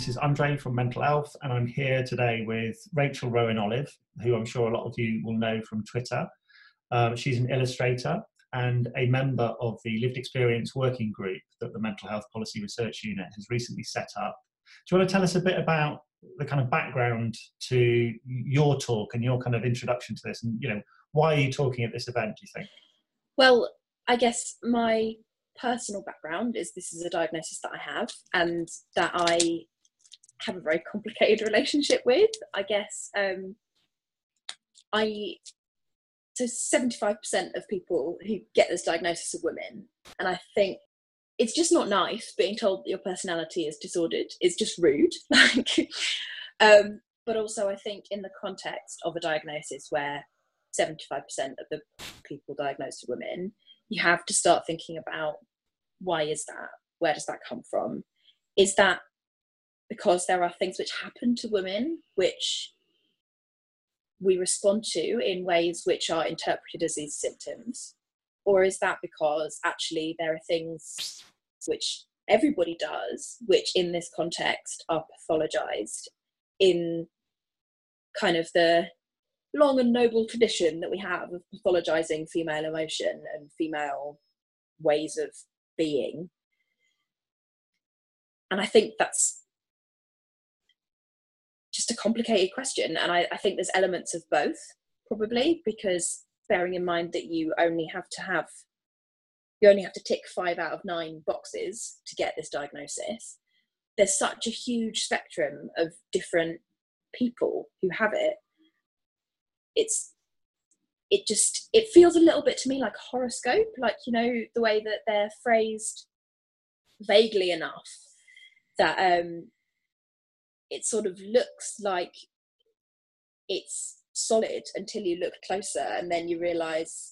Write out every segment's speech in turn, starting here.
This is Andre from Mental Elf, and I'm here today with Rachel Rowan Olive, who I'm sure a lot of you will know from Twitter. Um, she's an illustrator and a member of the Lived Experience Working Group that the Mental Health Policy Research Unit has recently set up. Do you want to tell us a bit about the kind of background to your talk and your kind of introduction to this, and you know why are you talking at this event? Do you think? Well, I guess my personal background is this is a diagnosis that I have and that I have a very complicated relationship with. I guess um, I so seventy five percent of people who get this diagnosis are women, and I think it's just not nice being told that your personality is disordered. It's just rude. Like, um, but also I think in the context of a diagnosis where seventy five percent of the people diagnosed are women, you have to start thinking about why is that? Where does that come from? Is that because there are things which happen to women which we respond to in ways which are interpreted as these symptoms? Or is that because actually there are things which everybody does, which in this context are pathologized in kind of the long and noble tradition that we have of pathologizing female emotion and female ways of being? And I think that's just a complicated question. And I, I think there's elements of both, probably, because bearing in mind that you only have to have you only have to tick five out of nine boxes to get this diagnosis. There's such a huge spectrum of different people who have it. It's it just it feels a little bit to me like a horoscope, like you know the way that they're phrased vaguely enough that um it sort of looks like it's solid until you look closer and then you realize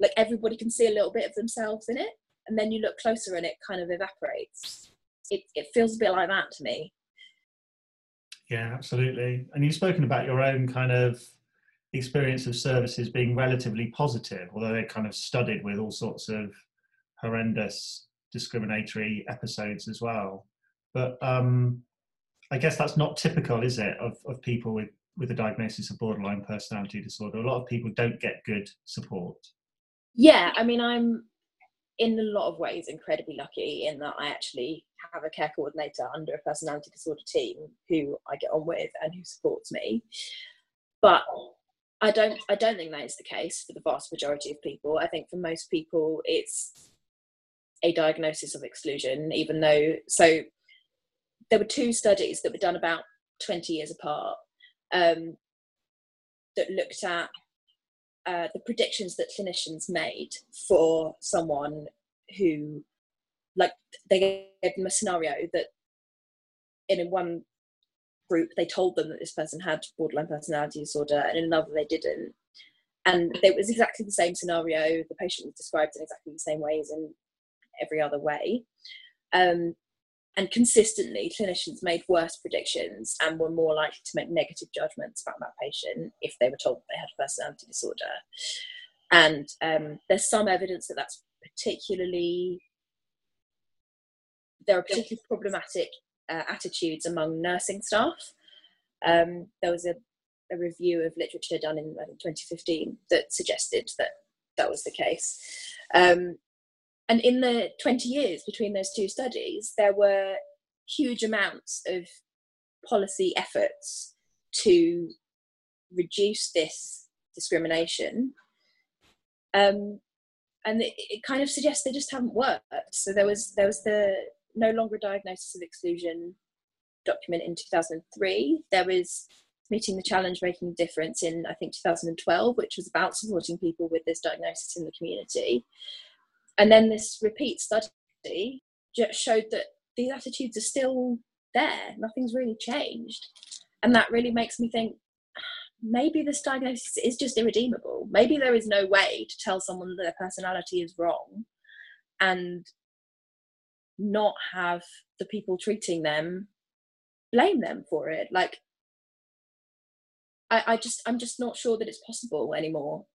like everybody can see a little bit of themselves in it and then you look closer and it kind of evaporates. It, it feels a bit like that to me. Yeah absolutely. And you've spoken about your own kind of experience of services being relatively positive although they're kind of studded with all sorts of horrendous discriminatory episodes as well. But um I guess that's not typical, is it, of, of people with, with a diagnosis of borderline personality disorder? A lot of people don't get good support. Yeah, I mean, I'm in a lot of ways incredibly lucky in that I actually have a care coordinator under a personality disorder team who I get on with and who supports me. But I don't I don't think that is the case for the vast majority of people. I think for most people it's a diagnosis of exclusion, even though so there were two studies that were done about 20 years apart um, that looked at uh, the predictions that clinicians made for someone who, like, they gave them a scenario that in one group they told them that this person had borderline personality disorder, and in another they didn't. And it was exactly the same scenario. The patient was described in exactly the same ways in every other way. Um, and consistently clinicians made worse predictions and were more likely to make negative judgments about that patient if they were told they had a personality disorder. And um, there's some evidence that that's particularly there are particularly problematic uh, attitudes among nursing staff. Um, there was a, a, review of literature done in 2015 that suggested that that was the case. Um, and in the 20 years between those two studies, there were huge amounts of policy efforts to reduce this discrimination. Um, and it, it, kind of suggests they just haven't worked. So there was there was the no longer diagnosis of exclusion document in 2003. There was meeting the challenge making a difference in I think 2012, which was about supporting people with this diagnosis in the community. And then this repeat study just showed that these attitudes are still there. Nothing's really changed. And that really makes me think maybe this diagnosis is just irredeemable. Maybe there is no way to tell someone that their personality is wrong and not have the people treating them blame them for it. Like, I, I just, I'm just not sure that it's possible anymore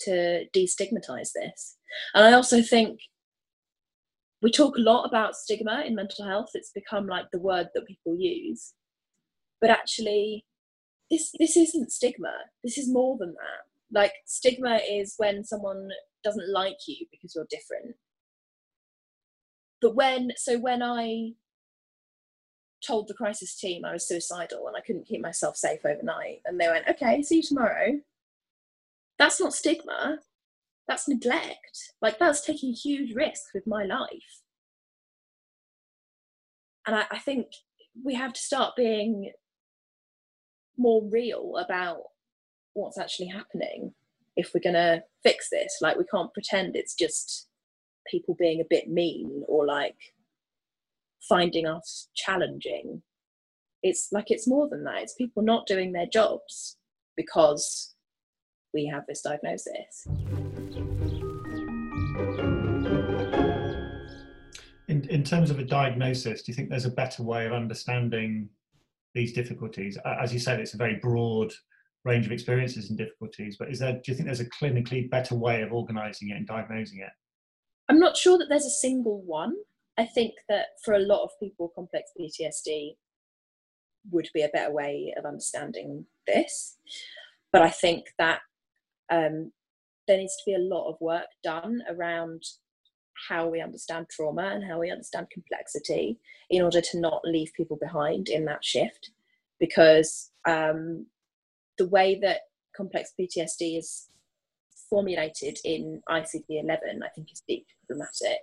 to destigmatize this. And I also think we talk a lot about stigma in mental health. It's become like the word that people use. But actually, this this isn't stigma. This is more than that. Like stigma is when someone doesn't like you because you're different. But when so when I told the crisis team I was suicidal and I couldn't keep myself safe overnight, and they went, "Okay, see you tomorrow." That's not stigma that's neglect. Like that's taking huge risks with my life. And I, I think we have to start being more real about what's actually happening if we're going to fix this. Like, we can't pretend it's just people being a bit mean or like finding us challenging. It's like it's more than that. It's people not doing their jobs because we have this diagnosis. In, in terms of a diagnosis, do you think there's a better way of understanding these difficulties? As you said, it's a very broad range of experiences and difficulties, but is there, do you think there's a clinically better way of organising it and diagnosing it? I'm not sure that there's a single one. I think that for a lot of people, complex PTSD would be a better way of understanding this. But I think that um, there needs to be a lot of work done around how we understand trauma and how we understand complexity in order to not leave people behind in that shift because um, the way that complex PTSD is formulated in ICD 11, I think, is deeply problematic.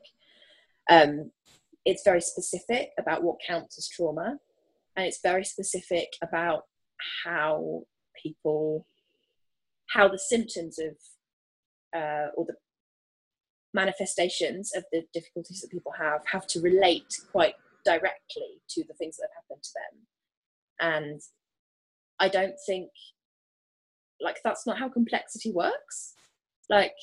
Um, it's very specific about what counts as trauma, and it's very specific about how people how the symptoms of uh, or the manifestations of the difficulties that people have have to relate quite directly to the things that have happened to them. And i don't think like that's not how complexity works. Like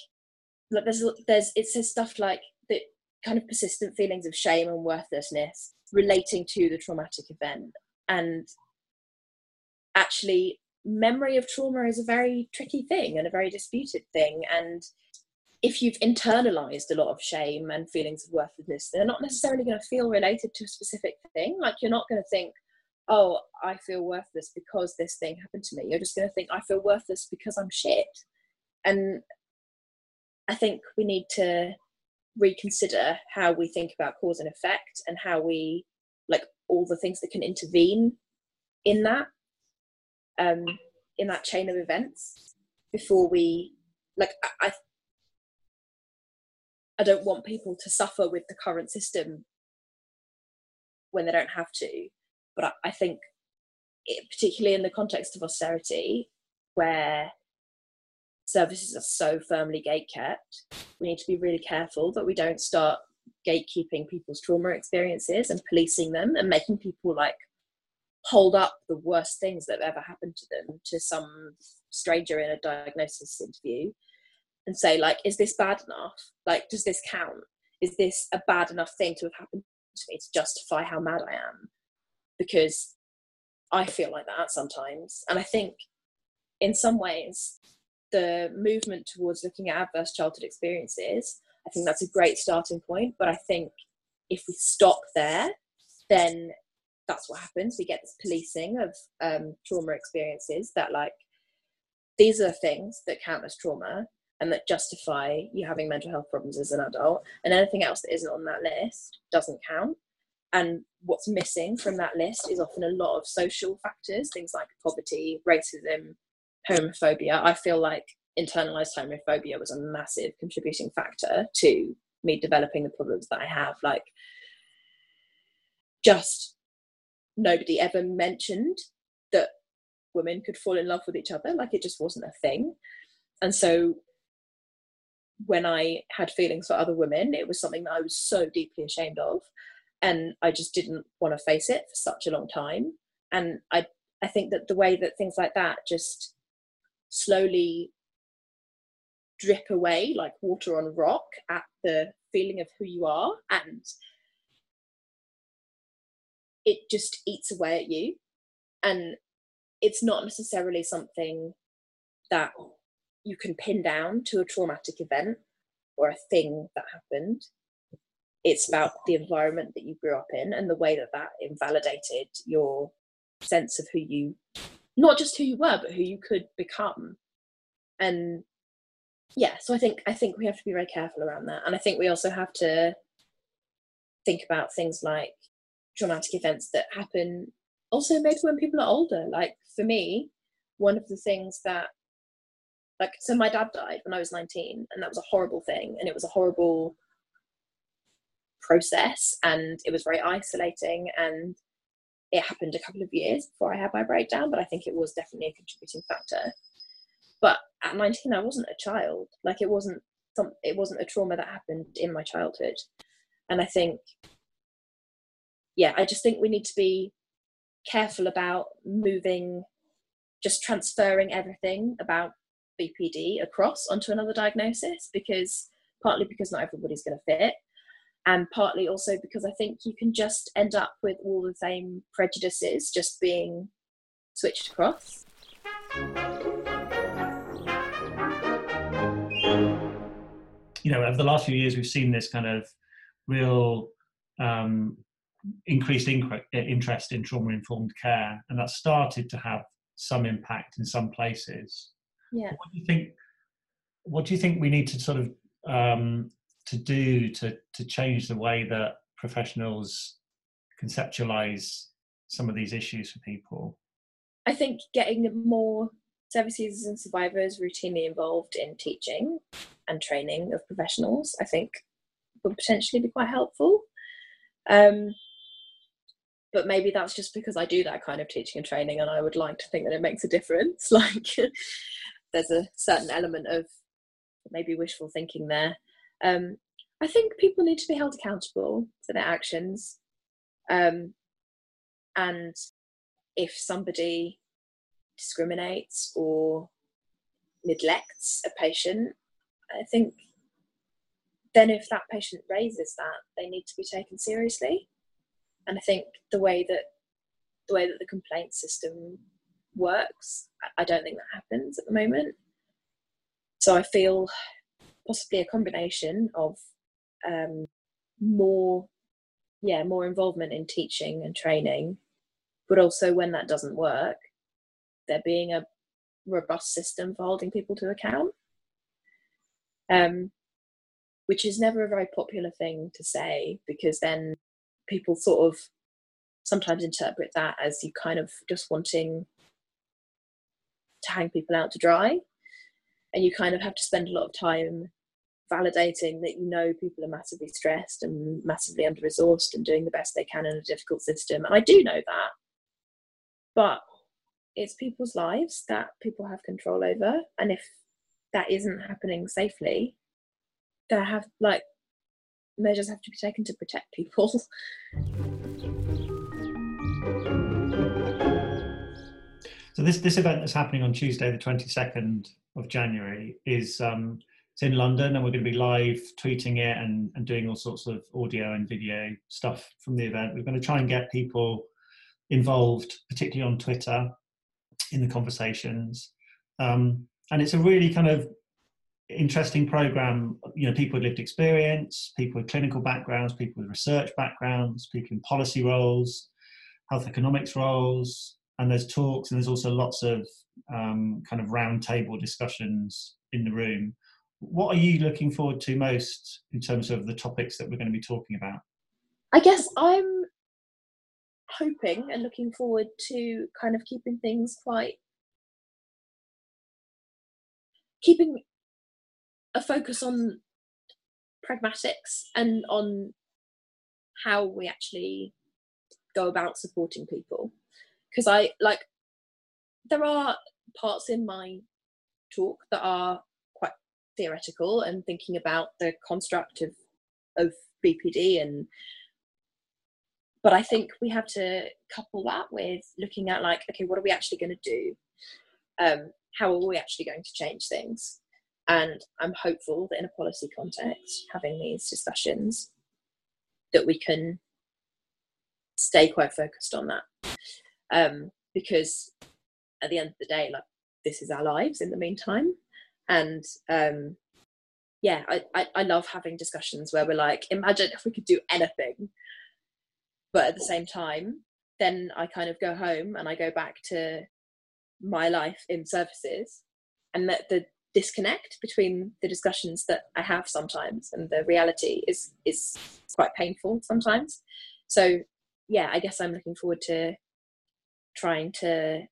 like there's there's it says stuff like the kind of persistent feelings of shame and worthlessness relating to the traumatic event. And actually memory of trauma is a very tricky thing and a very disputed thing. And if you've internalized a lot of shame and feelings of worthlessness, they're not necessarily going to feel related to a specific thing. Like you're not going to think, oh, I feel worthless because this thing happened to me. You're just going to think, I feel worthless because I'm shit. And I think we need to reconsider how we think about cause and effect and how we, like, all the things that can intervene in that um, in that chain of events before we like I, I don't want people to suffer with the current system when they don't have to. But I, I think it, particularly in the context of austerity where services are so firmly gate kept we need to be really careful that we don't start gatekeeping people's trauma experiences and policing them and making people like hold up the worst things that have ever happened to them to some stranger in a diagnosis interview and say like is this bad enough? Like does this count? Is this a bad enough thing to have happened to me to justify how mad i am? Because i feel like that sometimes. And i think in some ways the movement towards looking at adverse childhood experiences i think that's a great starting point. But i think if we stop there then that's what happens. We get this policing of um, trauma experiences that, like, these are things that count as trauma and that justify you having mental health problems as an adult, and anything else that isn't on that list doesn't count. And what's missing from that list is often a lot of social factors, things like poverty, racism, homophobia. I feel like internalized homophobia was a massive contributing factor to me developing the problems that I have. Like, just nobody ever mentioned that women could fall in love with each other. Like it just wasn't a thing. And so when i had feelings for other women it was something that i was so deeply ashamed of. And i just didn't want to face it for such a long time. And i i think that the way that things like that just slowly drip away like water on rock at the feeling of who you are and it just eats away at you. And it's not necessarily something that you can pin down to a traumatic event or a thing that happened. It's about the environment that you grew up in and the way that that invalidated your sense of who you not just who you were but who you could become. And yeah so i think i think we have to be very careful around that. And i think we also have to think about things like traumatic events that happen also maybe when people are older. Like for me one of the things that like so my dad died when i was 19 and that was a horrible thing and it was a horrible process and it was very isolating and it happened a couple of years before i had my breakdown but i think it was definitely a contributing factor. But at 19 i wasn't a child. Like it wasn't some it wasn't a trauma that happened in my childhood. And i think yeah i just think we need to be careful about moving just transferring everything about bpd across onto another diagnosis because partly because not everybody's going to fit and partly also because I think you can just end up with all the same prejudices just being switched across. You know, over the last few years, we've seen this kind of real um, increased inc- interest in trauma informed care, and that started to have some impact in some places. Yeah. What do you think? What do you think we need to sort of um, to do to to change the way that professionals conceptualize some of these issues for people? I think getting more service users and survivors routinely involved in teaching and training of professionals, I think, would potentially be quite helpful. Um, but maybe that's just because I do that kind of teaching and training, and I would like to think that it makes a difference. Like, there's a certain element of maybe wishful thinking there. Um, I think people need to be held accountable for their actions. Um, and if somebody discriminates or neglects a patient, I think then if that patient raises that, they need to be taken seriously. And I think the way that the way that the complaint system works, I don't think that happens at the moment. So I feel possibly a combination of um, more yeah more involvement in teaching and training but also when that doesn't work there being a robust system for holding people to account um, which is never a very popular thing to say because then people sort of sometimes interpret that as you kind of just wanting to hang people out to dry and you kind of have to spend a lot of time validating that you know people are massively stressed and massively under resourced and doing the best they can in a difficult system. And I do know that. But it's people's lives that people have control over. And if that isn't happening safely, there have like measures have to be taken to protect people. So this this event that's happening on Tuesday, the twenty second of January, is um, it's in London, and we're going to be live tweeting it and, and doing all sorts of audio and video stuff from the event. We're going to try and get people involved, particularly on Twitter, in the conversations. Um, and it's a really kind of interesting program. You know, people with lived experience, people with clinical backgrounds, people with research backgrounds, people in policy roles, health economics roles, and there's talks and there's also lots of um, kind of roundtable discussions in the room what are you looking forward to most in terms of the topics that we're going to be talking about? I guess I'm hoping and looking forward to kind of keeping things quite keeping a focus on pragmatics and on how we actually go about supporting people. Because i like there are parts in my talk that are quite theoretical and thinking about the construct of of BPD and but I think we have to couple that with looking at like okay what are we actually going to do? Um, how are we actually going to change things and I'm hopeful that in a policy context having these discussions that we can stay quite focused on that. Um, because at the end of the day like this is our lives in the meantime. And um, yeah, I, I, I love having discussions where we're like, imagine if we could do anything. But at the same time, then I kind of go home and I go back to my life in services. And that the disconnect between the discussions that I have sometimes and the reality is is quite painful sometimes. So yeah, I guess I'm looking forward to trying to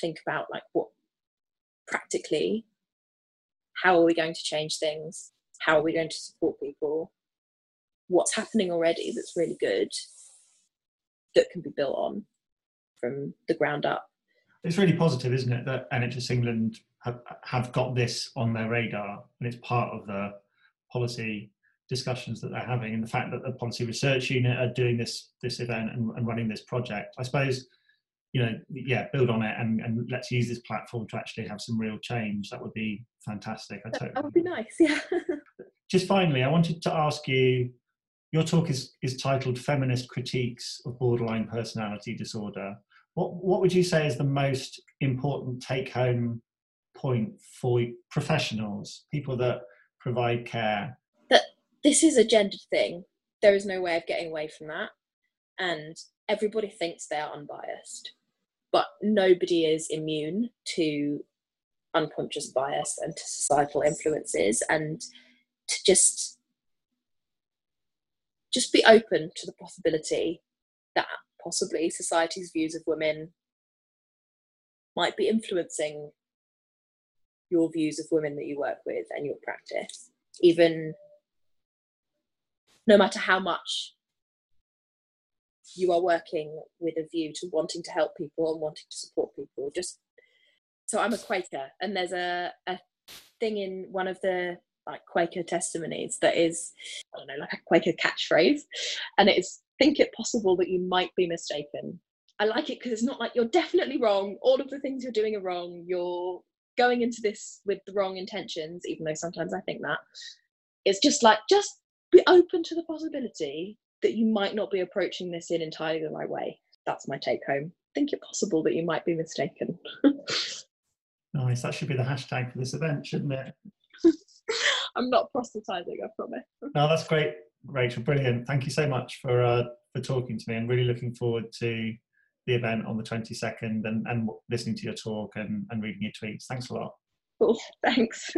think about like what practically how are we going to change things? How are we going to support people? What's happening already that's really good that can be built on from the ground up it's really positive isn't it that nhs england have, have got this on their radar and it's part of the policy discussions that they're having and the fact that the policy research unit are doing this this event and, and running this project i suppose you know, yeah, build on it and, and let's use this platform to actually have some real change. That would be fantastic. I totally that would be nice, yeah. Just finally, I wanted to ask you your talk is, is titled Feminist Critiques of Borderline Personality Disorder. What, what would you say is the most important take home point for professionals, people that provide care? That this is a gendered thing. There is no way of getting away from that. And everybody thinks they are unbiased but nobody is immune to unconscious bias and to societal influences and to just just be open to the possibility that possibly society's views of women might be influencing your views of women that you work with and your practice even no matter how much you are working with a view to wanting to help people and wanting to support people. Just so I'm a Quaker, and there's a, a thing in one of the like Quaker testimonies that is I don't know like a Quaker catchphrase, and it's think it possible that you might be mistaken. I like it because it's not like you're definitely wrong. All of the things you're doing are wrong. You're going into this with the wrong intentions, even though sometimes I think that. It's just like just be open to the possibility that you might not be approaching this in entirely the right way. That's my take home. Think it possible that you might be mistaken. nice. That should be the hashtag for this event, shouldn't it? I'm not proselytizing, I promise. no, that's great, Rachel. Brilliant. Thank you so much for uh, for talking to me. I'm really looking forward to the event on the 22nd and, and listening to your talk and, and reading your tweets. Thanks a lot. Cool. Thanks.